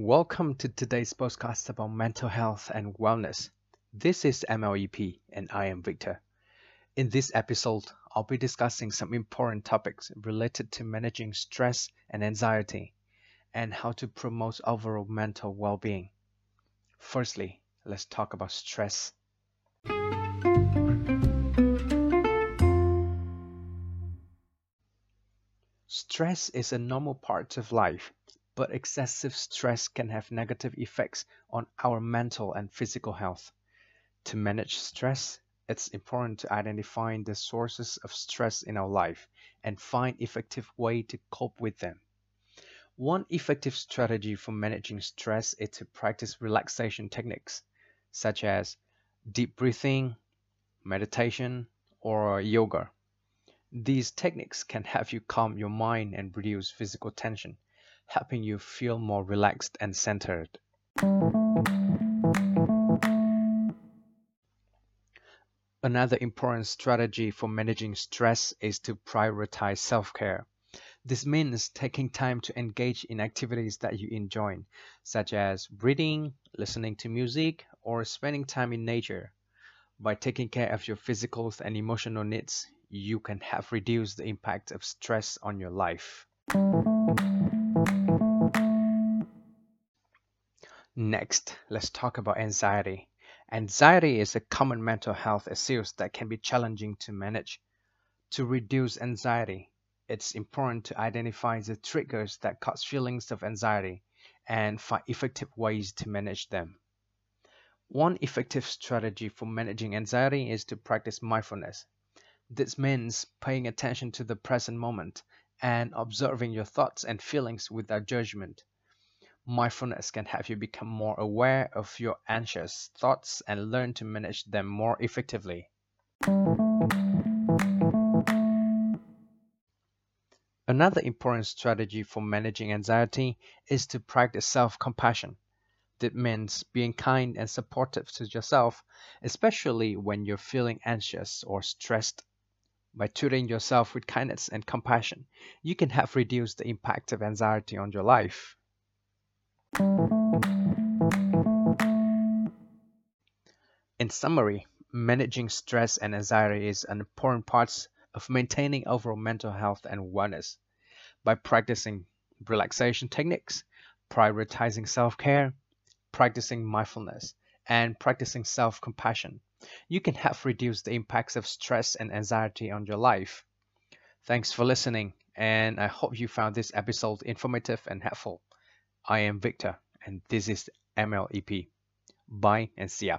Welcome to today's podcast about mental health and wellness. This is MLEP and I am Victor. In this episode, I'll be discussing some important topics related to managing stress and anxiety and how to promote overall mental well being. Firstly, let's talk about stress. Stress is a normal part of life, but excessive stress can have negative effects on our mental and physical health. To manage stress, it's important to identify the sources of stress in our life and find effective way to cope with them. One effective strategy for managing stress is to practice relaxation techniques such as deep breathing, meditation, or yoga. These techniques can help you calm your mind and reduce physical tension, helping you feel more relaxed and centered. Another important strategy for managing stress is to prioritize self-care. This means taking time to engage in activities that you enjoy, such as reading, listening to music, or spending time in nature. By taking care of your physical and emotional needs, you can have reduced the impact of stress on your life. Next, let's talk about anxiety. Anxiety is a common mental health issue that can be challenging to manage. To reduce anxiety, it's important to identify the triggers that cause feelings of anxiety and find effective ways to manage them. One effective strategy for managing anxiety is to practice mindfulness. This means paying attention to the present moment and observing your thoughts and feelings without judgment. Mindfulness can help you become more aware of your anxious thoughts and learn to manage them more effectively. Another important strategy for managing anxiety is to practice self compassion. That means being kind and supportive to yourself, especially when you're feeling anxious or stressed by treating yourself with kindness and compassion, you can help reduce the impact of anxiety on your life. In summary, managing stress and anxiety is an important part of maintaining overall mental health and wellness. By practicing relaxation techniques, prioritizing self care, practicing mindfulness, and practicing self compassion, you can help reduce the impacts of stress and anxiety on your life. Thanks for listening, and I hope you found this episode informative and helpful. I am Victor, and this is MLEP. Bye and see ya.